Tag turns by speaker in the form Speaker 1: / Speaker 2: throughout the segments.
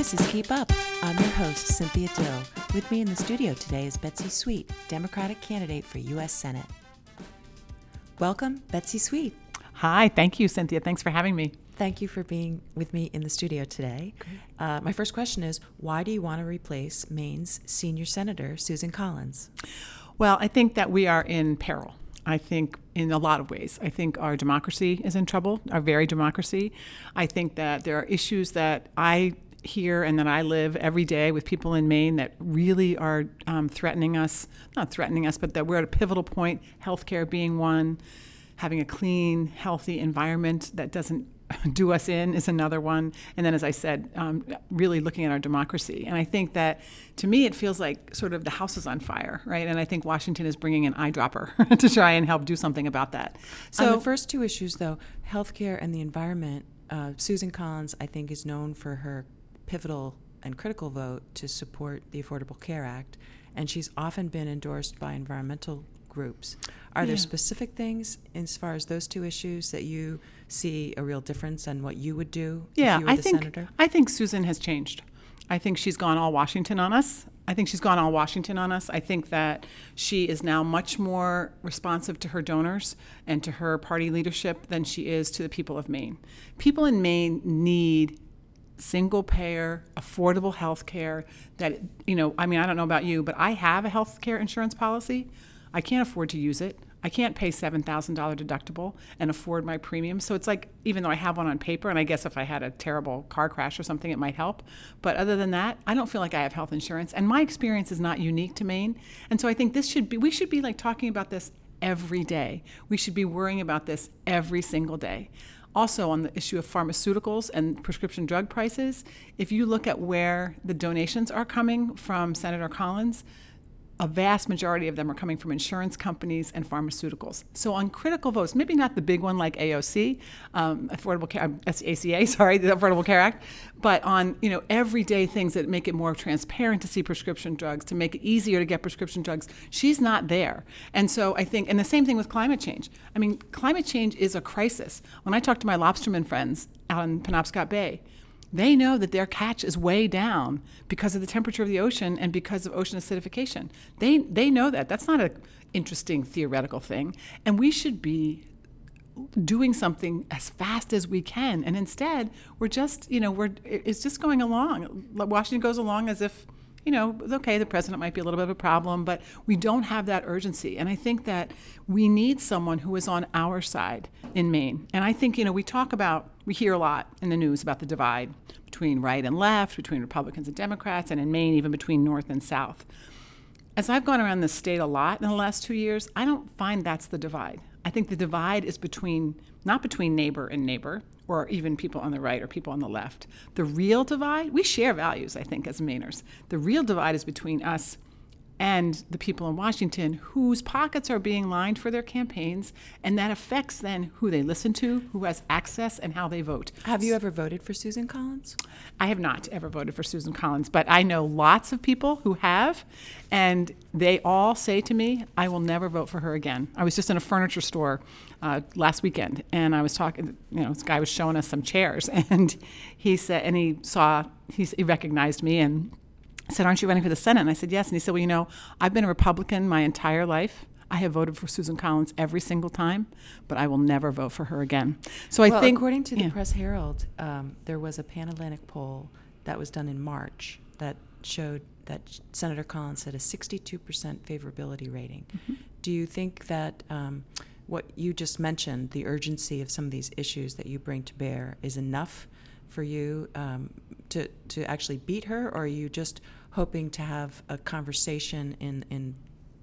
Speaker 1: This is Keep Up. I'm your host, Cynthia Dill. With me in the studio today is Betsy Sweet, Democratic candidate for U.S. Senate. Welcome, Betsy Sweet.
Speaker 2: Hi, thank you, Cynthia. Thanks for having me.
Speaker 1: Thank you for being with me in the studio today. Uh, my first question is why do you want to replace Maine's senior senator, Susan Collins?
Speaker 2: Well, I think that we are in peril. I think in a lot of ways. I think our democracy is in trouble, our very democracy. I think that there are issues that I hear and that I live every day with people in Maine that really are um, threatening us, not threatening us, but that we're at a pivotal point, healthcare being one, having a clean, healthy environment that doesn't do us in is another one. And then, as I said, um, really looking at our democracy. And I think that to me, it feels like sort of the house is on fire, right? And I think Washington is bringing an eyedropper to try and help do something about that.
Speaker 1: So, on the first two issues, though, healthcare and the environment, uh, Susan Collins, I think, is known for her pivotal and critical vote to support the Affordable Care Act. And she's often been endorsed by environmental groups. Are yeah. there specific things as far as those two issues that you see a real difference in what you would do
Speaker 2: yeah,
Speaker 1: I
Speaker 2: think,
Speaker 1: senator?
Speaker 2: I think Susan has changed. I think she's gone all Washington on us. I think she's gone all Washington on us. I think that she is now much more responsive to her donors and to her party leadership than she is to the people of Maine. People in Maine need single payer, affordable health care that, you know, I mean, I don't know about you, but I have a health care insurance policy. I can't afford to use it. I can't pay $7,000 deductible and afford my premium. So it's like, even though I have one on paper, and I guess if I had a terrible car crash or something, it might help. But other than that, I don't feel like I have health insurance. And my experience is not unique to Maine. And so I think this should be, we should be like talking about this every day. We should be worrying about this every single day. Also, on the issue of pharmaceuticals and prescription drug prices, if you look at where the donations are coming from Senator Collins, a vast majority of them are coming from insurance companies and pharmaceuticals. So on critical votes, maybe not the big one like AOC, um, Affordable Care, ACA, sorry, the Affordable Care Act, but on you know everyday things that make it more transparent to see prescription drugs, to make it easier to get prescription drugs. She's not there, and so I think, and the same thing with climate change. I mean, climate change is a crisis. When I talk to my lobsterman friends out in Penobscot Bay they know that their catch is way down because of the temperature of the ocean and because of ocean acidification. They, they know that. That's not an interesting theoretical thing. And we should be doing something as fast as we can. And instead, we're just, you know, we're, it's just going along. Washington goes along as if, you know, okay, the president might be a little bit of a problem, but we don't have that urgency. And I think that we need someone who is on our side in Maine. And I think, you know, we talk about, we hear a lot in the news about the divide between right and left, between Republicans and Democrats, and in Maine, even between North and South. As I've gone around the state a lot in the last two years, I don't find that's the divide. I think the divide is between, not between neighbor and neighbor, or even people on the right or people on the left. The real divide, we share values, I think, as Mainers. The real divide is between us and the people in Washington whose pockets are being lined for their campaigns, and that affects then who they listen to, who has access, and how they vote.
Speaker 1: Have you ever voted for Susan Collins?
Speaker 2: I have not ever voted for Susan Collins, but I know lots of people who have, and they all say to me, I will never vote for her again. I was just in a furniture store uh, last weekend, and I was talking, you know, this guy was showing us some chairs, and he said, and he saw, he, he recognized me, and said, Aren't you running for the Senate? And I said, Yes. And he said, Well, you know, I've been a Republican my entire life. I have voted for Susan Collins every single time, but I will never vote for her again. So I
Speaker 1: well,
Speaker 2: think.
Speaker 1: According to the yeah. Press Herald, um, there was a Pan Atlantic poll that was done in March that showed that Senator Collins had a 62% favorability rating. Mm-hmm. Do you think that um, what you just mentioned, the urgency of some of these issues that you bring to bear, is enough for you um, to, to actually beat her, or are you just hoping to have a conversation in, in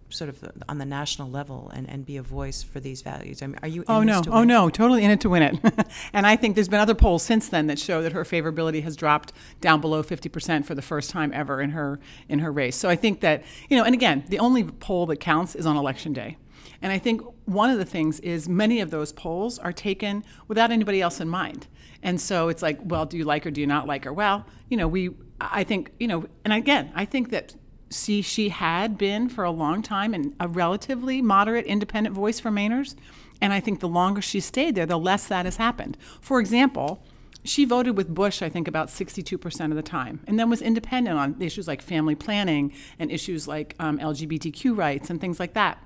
Speaker 1: sort of on the national level and, and be a voice for these values? I mean, are you?
Speaker 2: oh no! oh no! Totally in it to win it. and I think there's been other polls since then that show that her favorability has dropped down below 50% for the first time ever in her in her race. So I think that you know, and again, the only poll that counts is on election day. And I think one of the things is many of those polls are taken without anybody else in mind. And so it's like, well, do you like her? Do you not like her? Well, you know, we I think, you know, and again, I think that see she had been for a long time and a relatively moderate independent voice for Mainers. And I think the longer she stayed there, the less that has happened. For example, she voted with Bush, I think, about 62% of the time, and then was independent on issues like family planning and issues like um, LGBTQ rights and things like that.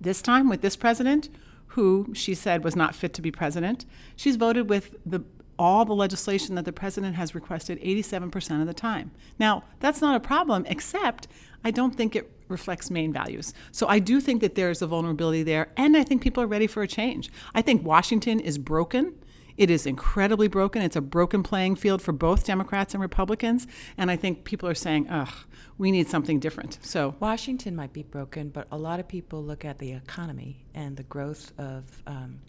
Speaker 2: This time, with this president, who she said was not fit to be president, she's voted with the all the legislation that the president has requested 87% of the time. Now, that's not a problem, except I don't think it reflects Maine values. So I do think that there's a vulnerability there, and I think people are ready for a change. I think Washington is broken. It is incredibly broken. It's a broken playing field for both Democrats and Republicans, and I think people are saying, ugh, we need something different. So
Speaker 1: Washington might be broken, but a lot of people look at the economy and the growth of um,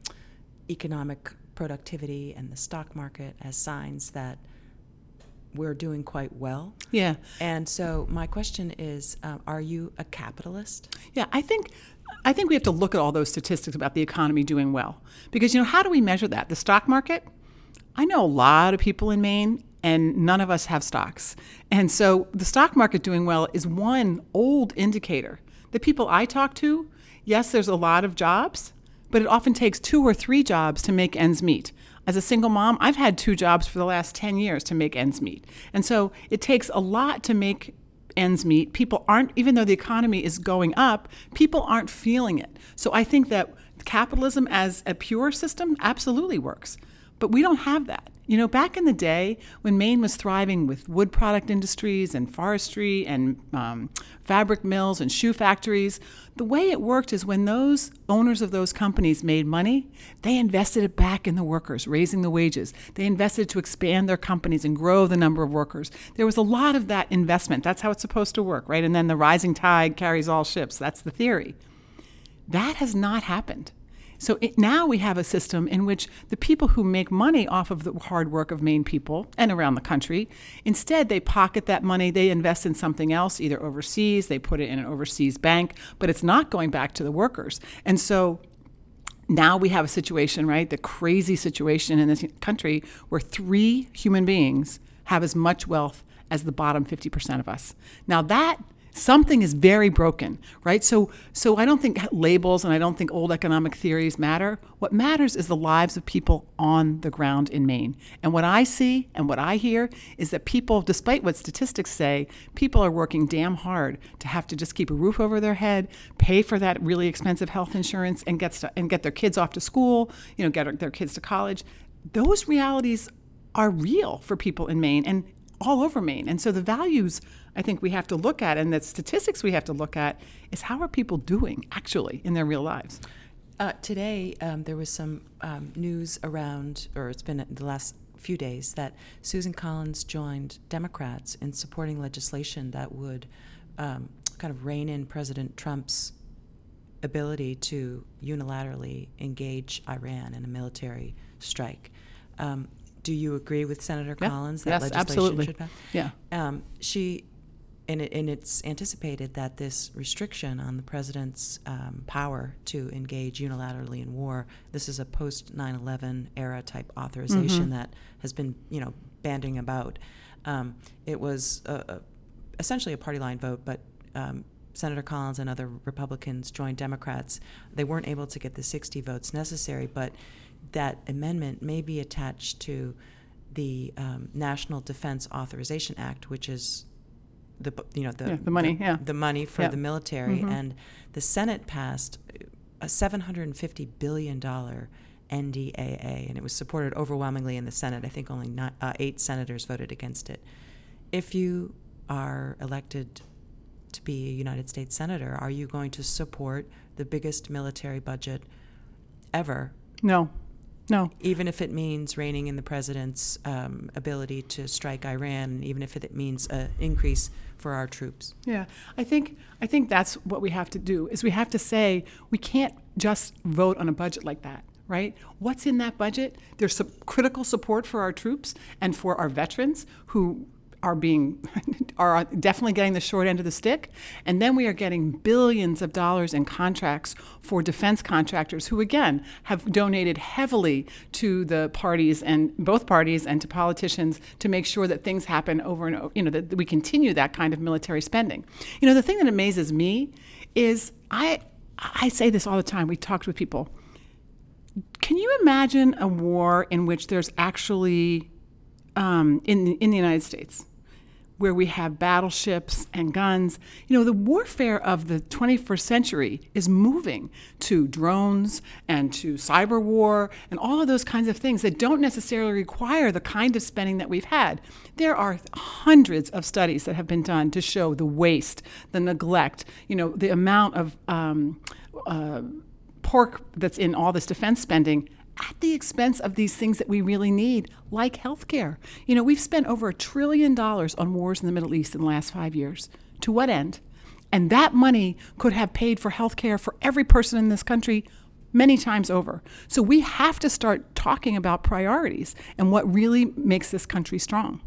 Speaker 1: economic productivity and the stock market as signs that we're doing quite well.
Speaker 2: yeah,
Speaker 1: And so my question is, um, are you a capitalist?
Speaker 2: Yeah, I think I think we have to look at all those statistics about the economy doing well. Because you know, how do we measure that? The stock market? I know a lot of people in Maine and none of us have stocks. And so the stock market doing well is one old indicator. The people I talk to, yes, there's a lot of jobs, but it often takes two or three jobs to make ends meet. As a single mom, I've had two jobs for the last 10 years to make ends meet. And so it takes a lot to make ends meet. People aren't, even though the economy is going up, people aren't feeling it. So I think that capitalism as a pure system absolutely works. But we don't have that. You know, back in the day when Maine was thriving with wood product industries and forestry and um, fabric mills and shoe factories, the way it worked is when those owners of those companies made money, they invested it back in the workers, raising the wages. They invested to expand their companies and grow the number of workers. There was a lot of that investment. That's how it's supposed to work, right? And then the rising tide carries all ships. That's the theory. That has not happened. So it, now we have a system in which the people who make money off of the hard work of Maine people and around the country, instead they pocket that money, they invest in something else, either overseas, they put it in an overseas bank, but it's not going back to the workers. And so now we have a situation, right? The crazy situation in this country where three human beings have as much wealth as the bottom 50% of us. Now that something is very broken, right? So so I don't think labels and I don't think old economic theories matter. What matters is the lives of people on the ground in Maine. And what I see and what I hear is that people, despite what statistics say, people are working damn hard to have to just keep a roof over their head, pay for that really expensive health insurance and get st- and get their kids off to school, you know, get their kids to college. Those realities are real for people in Maine and all over Maine. And so the values I think we have to look at and the statistics we have to look at is how are people doing actually in their real lives?
Speaker 1: Uh, today, um, there was some um, news around, or it's been the last few days, that Susan Collins joined Democrats in supporting legislation that would um, kind of rein in President Trump's ability to unilaterally engage Iran in a military strike. Um, do you agree with Senator
Speaker 2: Yeah.
Speaker 1: Collins that
Speaker 2: Yes,
Speaker 1: legislation
Speaker 2: absolutely.
Speaker 1: should pass?
Speaker 2: Yeah.
Speaker 1: Um, she, and, it, and it's anticipated that this restriction on the president's um, power to engage unilaterally in war, this is a post 9 11 era type authorization that has been, you know, banding about. Um, it was a, a, essentially a party line vote, but um, Senator Collins and other Republicans joined Democrats. They weren't able to get the 60 votes necessary, but that amendment may be attached to the um, National Defense Authorization Act, which is the you know the
Speaker 2: Yeah, the money, yeah.
Speaker 1: the money for the military, and the Senate passed a 750 billion dollar NDAA, and it was supported overwhelmingly in the Senate. I think only not, uh, eight senators voted against it. If you are elected to be a United States senator, are you going to support the biggest military budget ever
Speaker 2: No. No.
Speaker 1: even if it means reining in the president's um, ability to strike Iran, even if it means an increase for our troops.
Speaker 2: Yeah, I think I think that's what we have to do is we have to say we can't just vote on a budget like that, right? What's in that budget? There's some critical support for our troops and for our veterans who are being are definitely getting the short end of the stick. And then we are getting billions of dollars in contracts for defense contractors who again have donated heavily to the parties and both parties and to politicians to make sure that things happen over and over you know that we continue that kind of military spending. You know the thing that amazes me is i i say this all the time. We talked with people. Can you imagine a war in which there's actually um, in in the United States? Where we have battleships and guns. You know, the warfare of the 21st century is moving to drones and to cyber war and all of those kinds of things that don't necessarily require the kind of spending that we've had. There are hundreds of studies that have been done to show the waste, the neglect, you know, the amount of um, uh, pork that's in all this defense spending at the expense of these things that we really need, like healthcare. You know, we've spent over a trillion dollars on wars in the Middle East in the last five years. To what end? And that money could have paid for healthcare for every person in this country many times over. So we have to start talking about priorities and what really makes this country strong.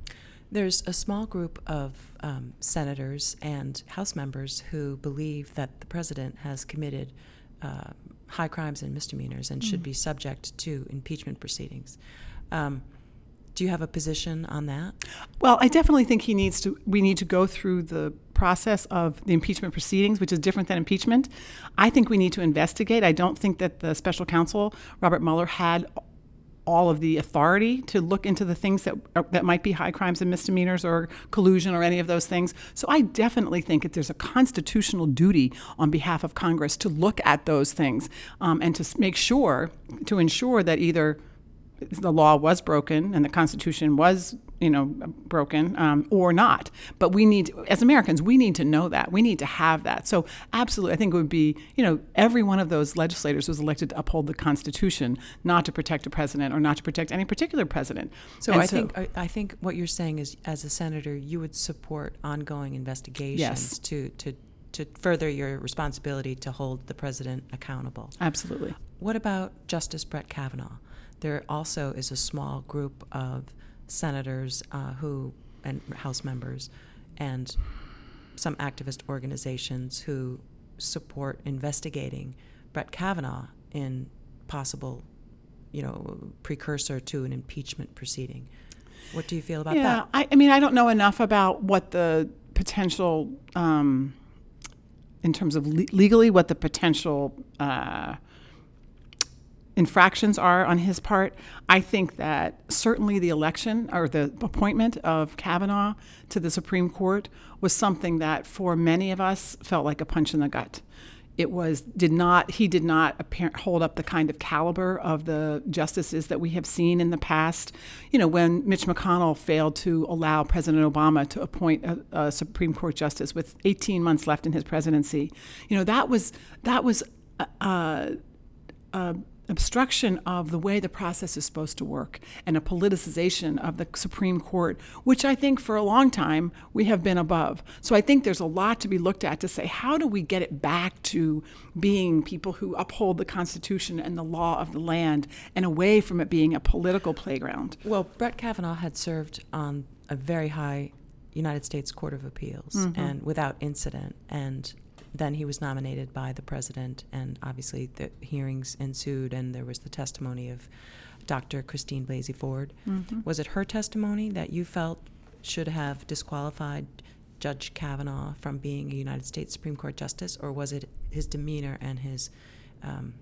Speaker 1: There's a small group of um, senators and House members who believe that the president has committed uh, high crimes and misdemeanors and mm. should be subject to impeachment proceedings. Um, do you have a position on that?
Speaker 2: Well, I definitely think he needs to. We need to go through the process of the impeachment proceedings, which is different than impeachment. I think we need to investigate. I don't think that the special counsel Robert Mueller had all of the authority to look into the things that that might be high crimes and misdemeanors or collusion or any of those things. So I definitely think that there's a constitutional duty on behalf of Congress to look at those things um, and to make sure to ensure that either the law was broken and the Constitution was, you know, broken um, or not. But we need, as Americans, we need to know that. We need to have that. So, absolutely, I think it would be, you know, every one of those legislators was elected to uphold the Constitution, not to protect a president or not to protect any particular president.
Speaker 1: So, and I so, think I, I, think what you're saying is, as a senator, you would support ongoing investigations
Speaker 2: yes.
Speaker 1: to to to further your responsibility to hold the president accountable.
Speaker 2: Absolutely.
Speaker 1: What about Justice Brett Kavanaugh? There also is a small group of senators uh, who and House members and some activist organizations who support investigating Brett Kavanaugh in possible, you know, precursor to an impeachment proceeding. What do you feel about
Speaker 2: yeah,
Speaker 1: that?
Speaker 2: I, I mean, I don't know enough about what the potential, um, in terms of le- legally, what the potential uh, infractions are on his part. I think that certainly the election or the appointment of Kavanaugh to the Supreme Court was something that for many of us felt like a punch in the gut. It was did not he did not hold up the kind of caliber of the justices that we have seen in the past. You know, when Mitch McConnell failed to allow President Obama to appoint a, a Supreme Court justice with 18 months left in his presidency, you know that was that was. Uh, uh, obstruction of the way the process is supposed to work and a politicization of the Supreme Court, which I think for a long time we have been above. So I think there's a lot to be looked at to say how do we get it back to being people who uphold the Constitution and the law of the land and away from it being a political playground.
Speaker 1: Well, Brett Kavanaugh had served on a very high United States Court of Appeals mm-hmm. and without incident and then he was nominated by the president, and obviously the hearings ensued, and there was the testimony of Dr. Christine Blasey Ford. Mm-hmm. Was it her testimony that you felt should have disqualified Judge Kavanaugh from being a United States Supreme Court justice, or was it his demeanor and his um,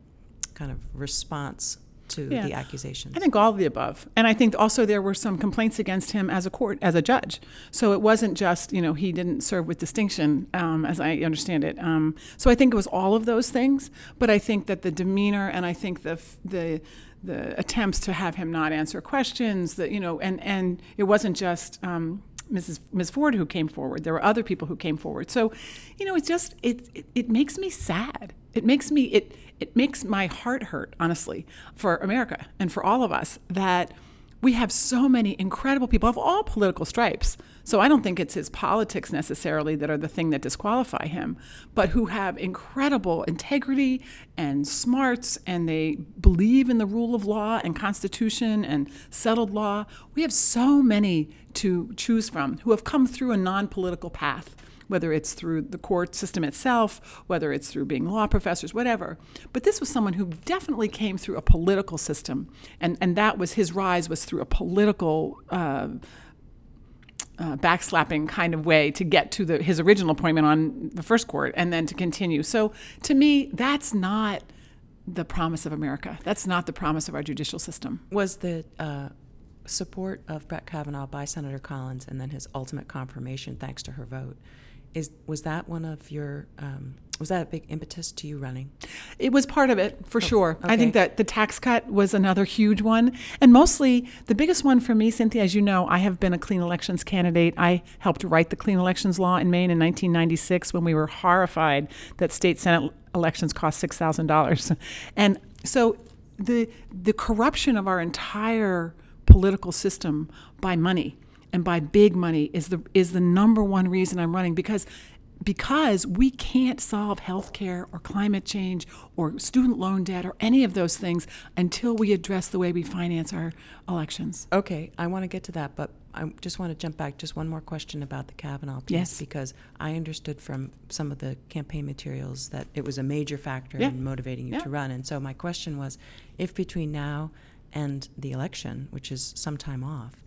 Speaker 1: kind of response to yeah. the accusations?
Speaker 2: I think all of the above. And I think also there were some complaints against him as a court, as a judge. So it wasn't just, you know, he didn't serve with distinction, um, as I understand it. Um, so I think it was all of those things. But I think that the demeanor and I think the, the, the attempts to have him not answer questions, that, you know, and, and it wasn't just, um, Mrs. Ms. Ford who came forward. There were other people who came forward. So, you know, it just it, it, it makes me sad. It makes me it it makes my heart hurt, honestly, for America and for all of us that we have so many incredible people of all political stripes. So I don't think it's his politics necessarily that are the thing that disqualify him, but who have incredible integrity and smarts and they believe in the rule of law and constitution and settled law. We have so many to choose from who have come through a non-political path whether it's through the court system itself, whether it's through being law professors, whatever. But this was someone who definitely came through a political system, and, and that was his rise was through a political. Uh, uh, backslapping kind of way to get to the, his original appointment on the first court and then to continue. So to me, that's not the promise of America. That's not the promise of our judicial system.
Speaker 1: Was the uh, support of Brett Kavanaugh by Senator Collins and then his ultimate confirmation, thanks to her vote, is was that one of your um, was that a big impetus to you running?
Speaker 2: It was part of it for sure. I think that the tax cut was another huge one, and mostly the biggest one for me, Cynthia. As you know, I have been a clean elections candidate. I helped write the clean elections law in Maine in 1996 when we were horrified that state senate elections cost six thousand dollars, and so the the corruption of our entire political system by money and by big money is the is the number one reason I'm running because because we can't solve healthcare or climate change or student loan debt or any of those things until we address the way we finance our elections.
Speaker 1: Okay, I want to get to that, but I just want to jump back just one more question about the Kavanaugh piece
Speaker 2: Yes.
Speaker 1: because I understood from some of the campaign materials that it was a major factor
Speaker 2: Yeah.
Speaker 1: in motivating you
Speaker 2: Yeah.
Speaker 1: to run. And so my question was if between now and the election, which is some time off,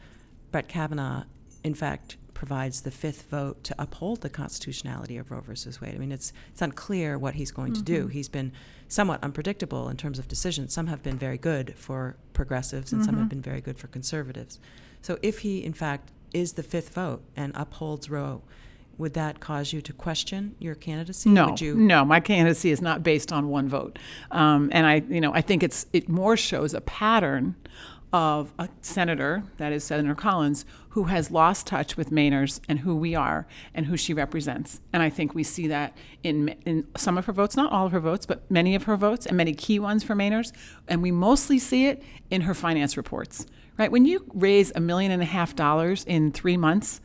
Speaker 1: Brett Kavanaugh, in fact, provides the fifth vote to uphold the constitutionality of Roe versus Wade. I mean, it's it's unclear what he's going to do. He's been somewhat unpredictable in terms of decisions. Some have been very good for progressives, and some have been very good for conservatives. So, if he in fact is the fifth vote and upholds Roe, would that cause you to question your candidacy?
Speaker 2: No,
Speaker 1: Would you?
Speaker 2: no, my candidacy is not based on one vote, um, and I, you know, I think it's it more shows a pattern of a senator, that is Senator Collins, who has lost touch with Mainers and who we are and who she represents, and I think we see that in in some of her votes, not all of her votes, but many of her votes and many key ones for Mainers, and we mostly see it in her finance reports. Right when you raise a million and a half dollars in three months,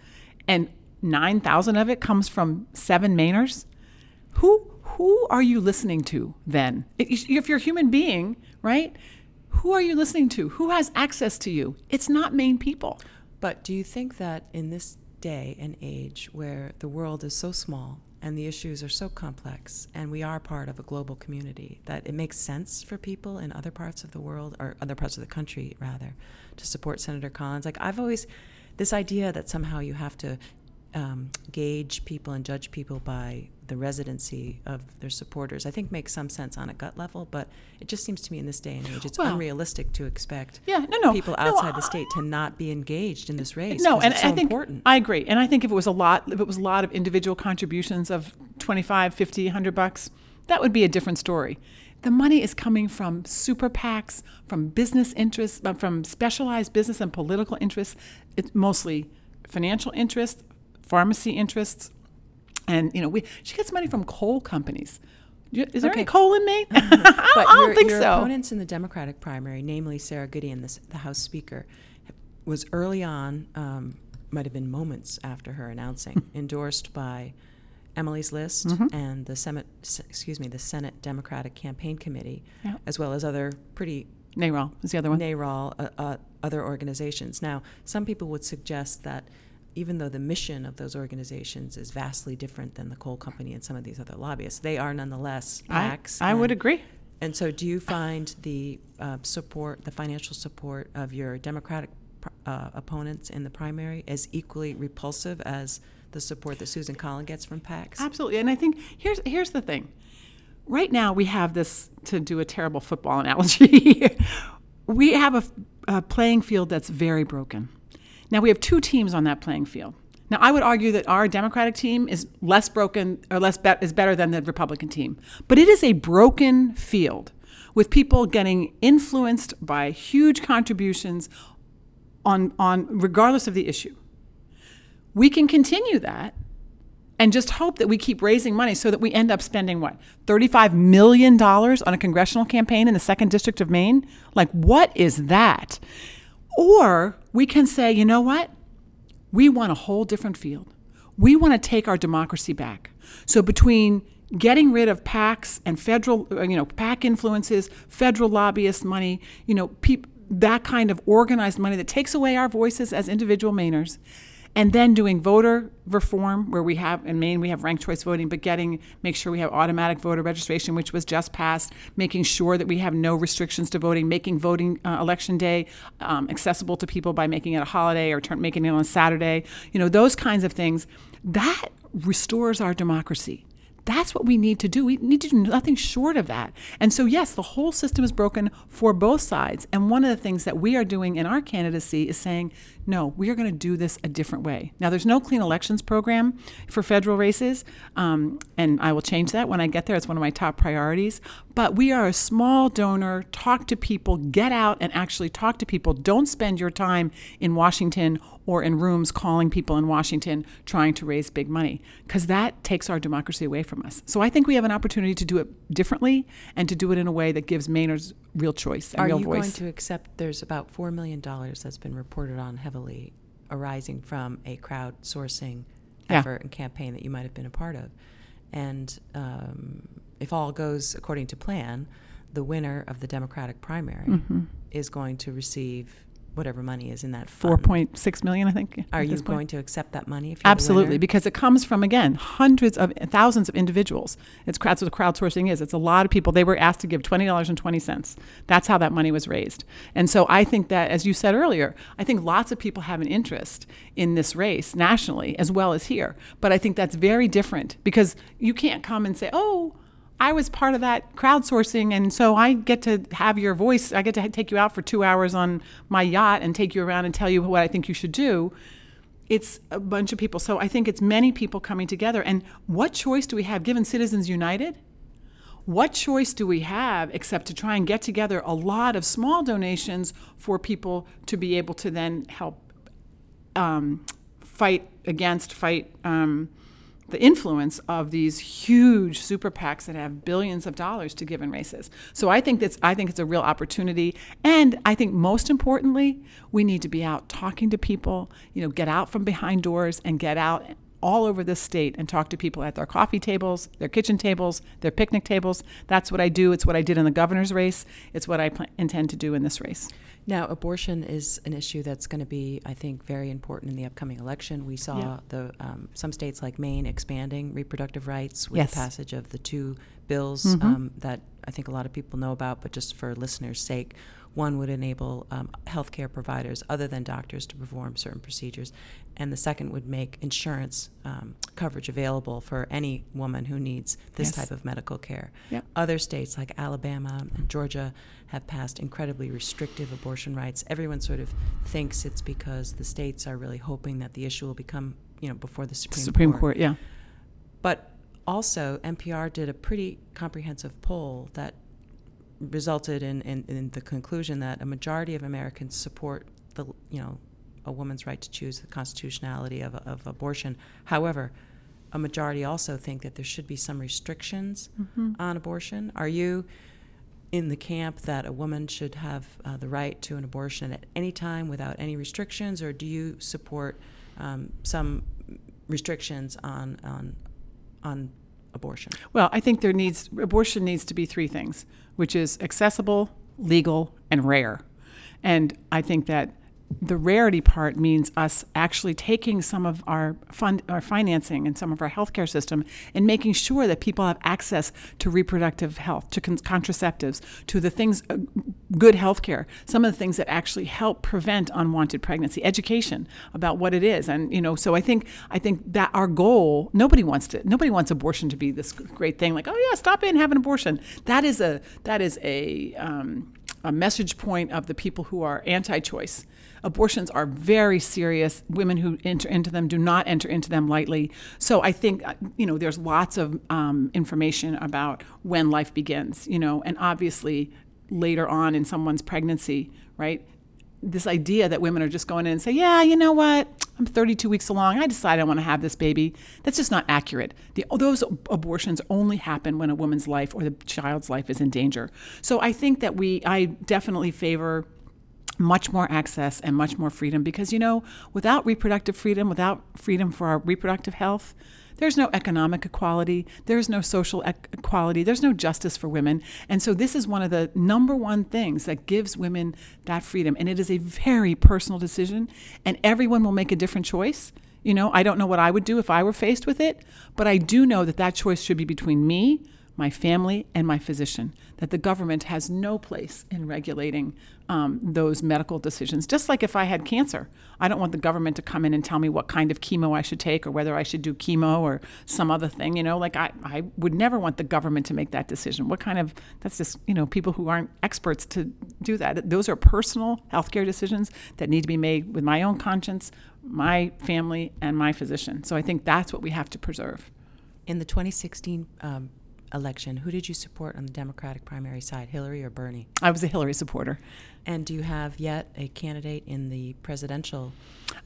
Speaker 2: and nine thousand of it comes from seven Mainers who who are you listening to then? If you're a human being, right? Who are you listening to? Who has access to you? It's not Maine people.
Speaker 1: But do you think that in this day and age where the world is so small and the issues are so complex and we are part of a global community, that it makes sense for people in other parts of the world or other parts of the country, rather, to support Senator Collins? Like, I've always, this idea that somehow you have to um, gauge people and judge people by the residency of their supporters, I think makes some sense on a gut level, but it just seems to me in this day and age, it's
Speaker 2: Well-
Speaker 1: unrealistic to expect
Speaker 2: Yeah, no, no,
Speaker 1: people outside
Speaker 2: I-
Speaker 1: the state to not be engaged in this race.
Speaker 2: No, and
Speaker 1: so
Speaker 2: I think
Speaker 1: important.
Speaker 2: I agree. And I think if it was a lot, if it was a lot of individual contributions of 25, 50, 100 bucks, that would be a different story. The money is coming from super PACs, from business interests, from specialized business and political interests. It's mostly financial interests, pharmacy interests, and you know, we she gets money from coal companies. Is there any coal in Maine?
Speaker 1: But
Speaker 2: I don't
Speaker 1: your,
Speaker 2: think
Speaker 1: your
Speaker 2: so.
Speaker 1: opponents in the Democratic primary, namely Sara Gideon, the, the House Speaker, was early on, um, might have been moments after her announcing, endorsed by Emily's List
Speaker 2: Mm-hmm.
Speaker 1: and the Senate, excuse me, the Senate Democratic Campaign Committee,
Speaker 2: Yeah.
Speaker 1: as well as other pretty
Speaker 2: NARAL is the other one.
Speaker 1: NARAL, uh, uh, other organizations. Now, some people would suggest that even though the mission of those organizations is vastly different than the coal company and some of these other lobbyists, they are nonetheless PACs.
Speaker 2: I would
Speaker 1: and-
Speaker 2: agree.
Speaker 1: and so, do you find the uh, support, the financial support of your Democratic pr- uh, opponents in the primary as equally repulsive as the support that Susan Collins gets from PACs?
Speaker 2: Absolutely. And I think here's here's the thing. Right now we have this to do a terrible football analogy. we have a, a playing field that's very broken. Now we have two teams on that playing field. Now I would argue that our Democratic team is less broken or less be- is better than the Republican team. But it is a broken field with people getting influenced by huge contributions on on regardless of the issue. We can continue that and just hope that we keep raising money so that we end up spending what $35 million on a congressional campaign in the second district of maine like what is that or we can say you know what? We want a whole different field. We want to take our democracy back. So between getting rid of pacs and federal uh, you know pac influences federal lobbyist money you know peop- that kind of organized money that takes away our voices as individual mainers and then doing voter reform where we have in maine we have ranked choice voting but getting make sure we have automatic voter registration which was just passed making sure that we have no restrictions to voting making voting uh, election day um, accessible to people by making it a holiday or turn, making it on saturday you know those kinds of things. That restores our democracy That's what we need to do. We need to do nothing short of that. And so, yes, the whole system is broken for both sides. And one of the things that we are doing in our candidacy is saying, no, we are going to do this a different way. Now, there's no clean elections program for federal races, um, and I will change that when I get there. It's one of my top priorities. But we are a small donor. Talk to people, get out and actually talk to people. Don't spend your time in Washington or in rooms calling people in Washington trying to raise big money, because that takes our democracy away from us. So I think we have an opportunity to do it differently and to do it in a way that gives Mainers real choice and
Speaker 1: Are
Speaker 2: real
Speaker 1: you
Speaker 2: voice.
Speaker 1: going to accept there's about $4 million that's been reported on heavily arising from a crowdsourcing
Speaker 2: Yeah.
Speaker 1: effort and campaign that you might have been a part of? And um, if all goes according to plan, the winner of the Democratic primary
Speaker 2: Mm-hmm.
Speaker 1: is going to receive whatever money is in that
Speaker 2: Four
Speaker 1: fund.
Speaker 2: point six million, I think.
Speaker 1: Are you going to accept that money if you're
Speaker 2: Absolutely, because it comes from again hundreds of thousands of individuals. It's that's what crowdsourcing is. It's a lot of people. They were asked to give twenty dollars and twenty cents. That's how that money was raised. And so I think that, as you said earlier, I think lots of people have an interest in this race nationally as well as here. But I think that's very different because you can't come and say, "Oh." I was part of that crowdsourcing, and so I get to have your voice. I get to take you out for two hours on my yacht and take you around and tell you what I think you should do it's a bunch of people. So I think it's many people coming together. And what choice do we have given Citizens United? What choice do we have except to try and get together a lot of small donations for people to be able to then help um, fight against, fight um, the influence of these huge super PACs that have billions of dollars to give in races. So I think that's I think it's a real opportunity, and I think most importantly, we need to be out talking to people. You know, get out from behind doors and get out all over the state and talk to people at their coffee tables, their kitchen tables, their picnic tables. That's what I do. It's what I did in the governor's race. It's what I pl- intend to do in this race.
Speaker 1: Now, abortion is an issue that's going to be, I think, very important in the upcoming election. We saw
Speaker 2: Yeah.
Speaker 1: the um, some states like Maine expanding reproductive rights with
Speaker 2: Yes.
Speaker 1: the passage of the two bills
Speaker 2: Mhm.
Speaker 1: um, that I think a lot of people know about, but just for listeners' sake, one would enable um, healthcare providers other than doctors to perform certain procedures, and the second would make insurance um, coverage available for any woman who needs this
Speaker 2: Yes.
Speaker 1: type of medical care.
Speaker 2: Yep.
Speaker 1: Other states like Alabama and Georgia have passed incredibly restrictive abortion rights. Everyone sort of thinks it's because the states are really hoping that the issue will become, you know, before the Supreme,
Speaker 2: Supreme Court, yeah.
Speaker 1: But also, NPR did a pretty comprehensive poll that resulted in, in, in the conclusion that a majority of Americans support the, you know, a woman's right to choose the constitutionality of, of abortion. However, a majority also think that there should be some restrictions on abortion. Are you in the camp that a woman should have uh, the right to an abortion at any time without any restrictions, or do you support um, some restrictions on on on abortion?
Speaker 2: Well, I think there needs abortion needs to be three things, which is accessible, legal, and rare. And I think that the rarity part means us actually taking some of our fund our financing and some of our healthcare system and making sure that people have access to reproductive health, to con- contraceptives, to the things uh, good healthcare, some of the things that actually help prevent unwanted pregnancy, education about what it is. And you know, so I think I think that our goal, nobody wants to nobody wants abortion to be this great thing like, "Oh yeah, stop in and have an abortion." That is a that is a um, a message point of the people who are anti-choice. Abortions are very serious. Women who enter into them do not enter into them lightly. So I think uh, you know there's lots of um, information about when life begins. You know, and obviously later on in someone's pregnancy, right? This idea that women are just going in and say, "Yeah, you know what? I'm 32 weeks along. I decide I want to have this baby." That's just not accurate. The, those abortions only happen when a woman's life or the child's life is in danger. So I think that we, I definitely favor much more access and much more freedom because you know without reproductive freedom without freedom for our reproductive health there's no economic equality there's no social equality there's no justice for women. And so this is one of the number one things that gives women that freedom. And it is a very personal decision and everyone will make a different choice. You know i don't know what i would do if i were faced with it but i do know that that choice should be between me my family, and my physician. That the government has no place in regulating um, those medical decisions. Just like if I had cancer, I don't want the government to come in and tell me what kind of chemo I should take or whether I should do chemo or some other thing. You know, like I, I would never want the government to make that decision. What kind of, that's just, you know, people who aren't experts to do that. Those are personal healthcare decisions that need to be made with my own conscience, my family, and my physician. So I think that's what we have to preserve.
Speaker 1: In the 2016 um, election, who did you support on the Democratic primary side, Hillary or Bernie?
Speaker 2: I was a Hillary supporter.
Speaker 1: And do you have yet a candidate in the presidential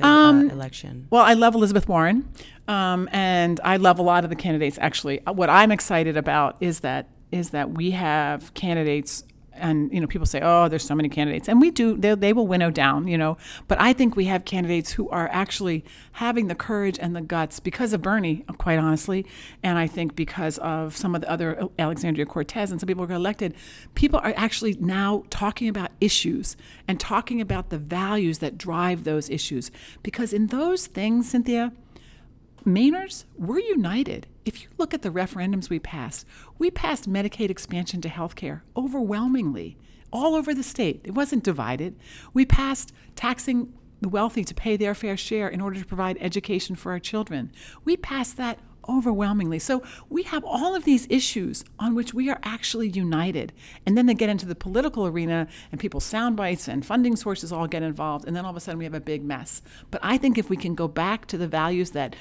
Speaker 1: uh,
Speaker 2: Um,
Speaker 1: election?
Speaker 2: Well, I love Elizabeth Warren, um, and I love a lot of the candidates. Actually, Uh, what I'm excited about is that is that we have candidates, and you know, people say, "Oh, there's so many candidates," and we do. They, they will winnow down, you know. But I think we have candidates who are actually having the courage and the guts because of Bernie, quite honestly, and I think because of some of the other uh, Alexandria Cortez and some people who got elected. People are actually now talking about issues and talking about the values that drive those issues. Because in those things, Cynthia, Mainers, we're united. If you look at the referendums we passed, we passed Medicaid expansion to healthcare overwhelmingly, all over the state. It wasn't divided. We passed taxing the wealthy to pay their fair share in order to provide education for our children. We passed that overwhelmingly. So we have all of these issues on which we are actually united. And then they get into the political arena and people's sound bites and funding sources all get involved. And then all of a sudden we have a big mess. But I think if we can go back to the values that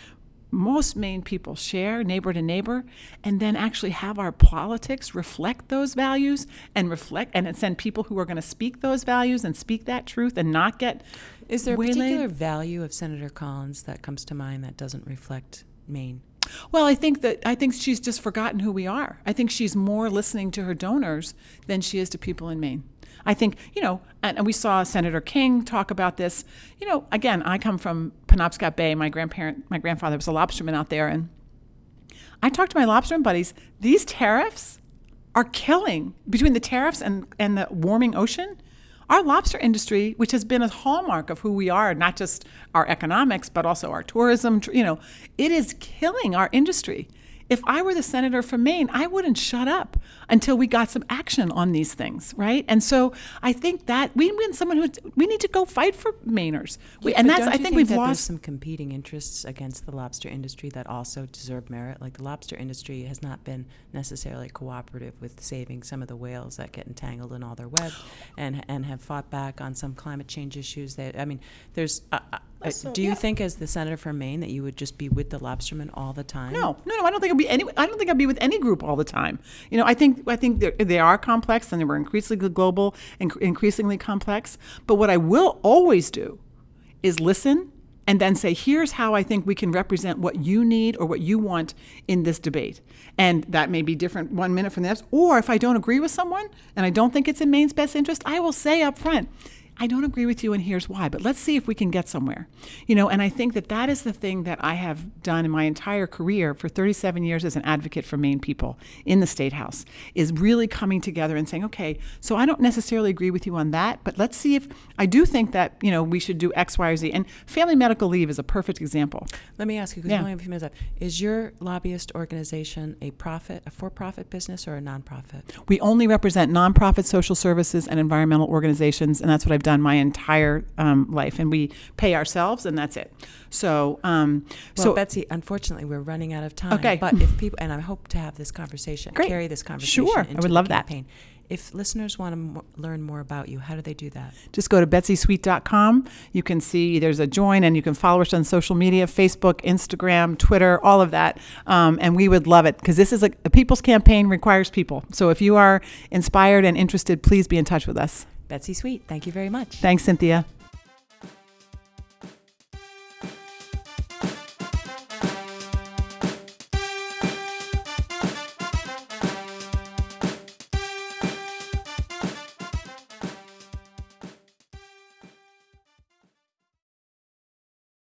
Speaker 2: most Maine people share, neighbor to neighbor, and then actually have our politics reflect those values and reflect and send people who are going to speak those values and speak that truth and not get
Speaker 1: Is there a
Speaker 2: waylaid.
Speaker 1: particular value of Senator Collins that comes to mind that doesn't reflect Maine?
Speaker 2: Well, I think that I think she's just forgotten who we are. I think she's more listening to her donors than she is to people in Maine. I think, you know, and, and we saw Senator King talk about this. You know, again, I come from Penobscot Bay. My grandparent, my grandfather was a lobsterman out there, and I talked to my lobsterman buddies. These tariffs are killing between the tariffs and, and the warming ocean. Our lobster industry, which has been a hallmark of who we are, not just our economics, but also our tourism, you know, it is killing our industry. If I were the senator from Maine, I wouldn't shut up until we got some action on these things, right? And so I think that we need someone who we need to go fight for Mainers. We, and that's I
Speaker 1: you
Speaker 2: think, we've lost.
Speaker 1: some competing interests against the lobster industry that also deserve merit. Like the lobster industry has not been necessarily cooperative with saving some of the whales that get entangled in all their web, and and have fought back on some climate change issues. That I mean, there's. Uh, uh,
Speaker 2: So,
Speaker 1: do you
Speaker 2: yeah.
Speaker 1: think, as the senator from Maine, that you would just be with the lobstermen all the time?
Speaker 2: No, no, no. I don't think I'll be any. I don't think I'll be with any group all the time. You know, I think I think they're- they are complex and they were increasingly global and cr- increasingly complex. But what I will always do is listen and then say, here's how I think we can represent what you need or what you want in this debate. And that may be different one minute from the next. Or if I don't agree with someone and I don't think it's in Maine's best interest, I will say up front, I don't agree with you, and here's why. But let's see if we can get somewhere. You know, and I think that that is the thing that I have done in my entire career for 37 years as an advocate for Maine people in the state house is really coming together and saying, okay, so I don't necessarily agree with you on that, but let's see if I do think that you know we should do X, Y, or Z. And family medical leave is a perfect example.
Speaker 1: Let me ask you, because
Speaker 2: Yeah.
Speaker 1: we only have a few minutes left. Is your lobbyist organization a profit, a for-profit business, or a nonprofit?
Speaker 2: We only represent nonprofit social services and environmental organizations, and that's what I've done my entire um, life. And we pay ourselves, and that's it. So, um,
Speaker 1: Well,
Speaker 2: so
Speaker 1: Betsy, unfortunately, we're running out of time.
Speaker 2: Okay.
Speaker 1: But if people, and I hope to have this conversation,
Speaker 2: Great.
Speaker 1: carry this conversation
Speaker 2: Sure. I would love that.
Speaker 1: campaign. If listeners want to mo- learn more about you, how do they do that?
Speaker 2: just go to betsysweet.com. You can see there's a join, and you can follow us on social media Facebook, Instagram, Twitter, all of that. Um, and we would love it because this is a, a people's campaign requires people. So if you are inspired and interested, please be in touch with us.
Speaker 1: Betsy Sweet, thank you very much.
Speaker 2: Thanks, Cynthia.